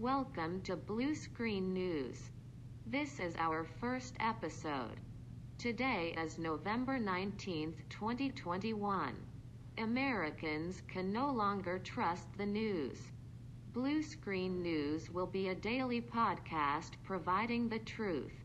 Welcome to Blue Screen News. This is our first episode. Today is November 19th, 2021. Americans can no longer trust the news. Blue Screen News will be a daily podcast providing the truth